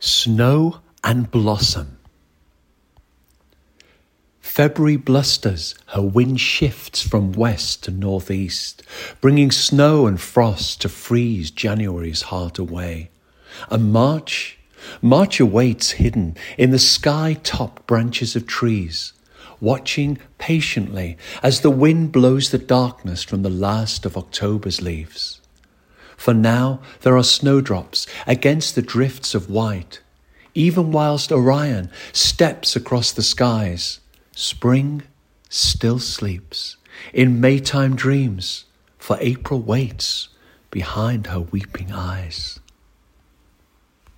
Snow and Blossom. February blusters, her wind shifts from west to northeast, bringing snow and frost to freeze January's heart away. And March, March awaits hidden in the sky topped branches of trees, watching patiently as the wind blows the darkness from the last of October's leaves. For now there are snowdrops against the drifts of white, even whilst Orion steps across the skies. Spring still sleeps in Maytime dreams, for April waits behind her weeping eyes.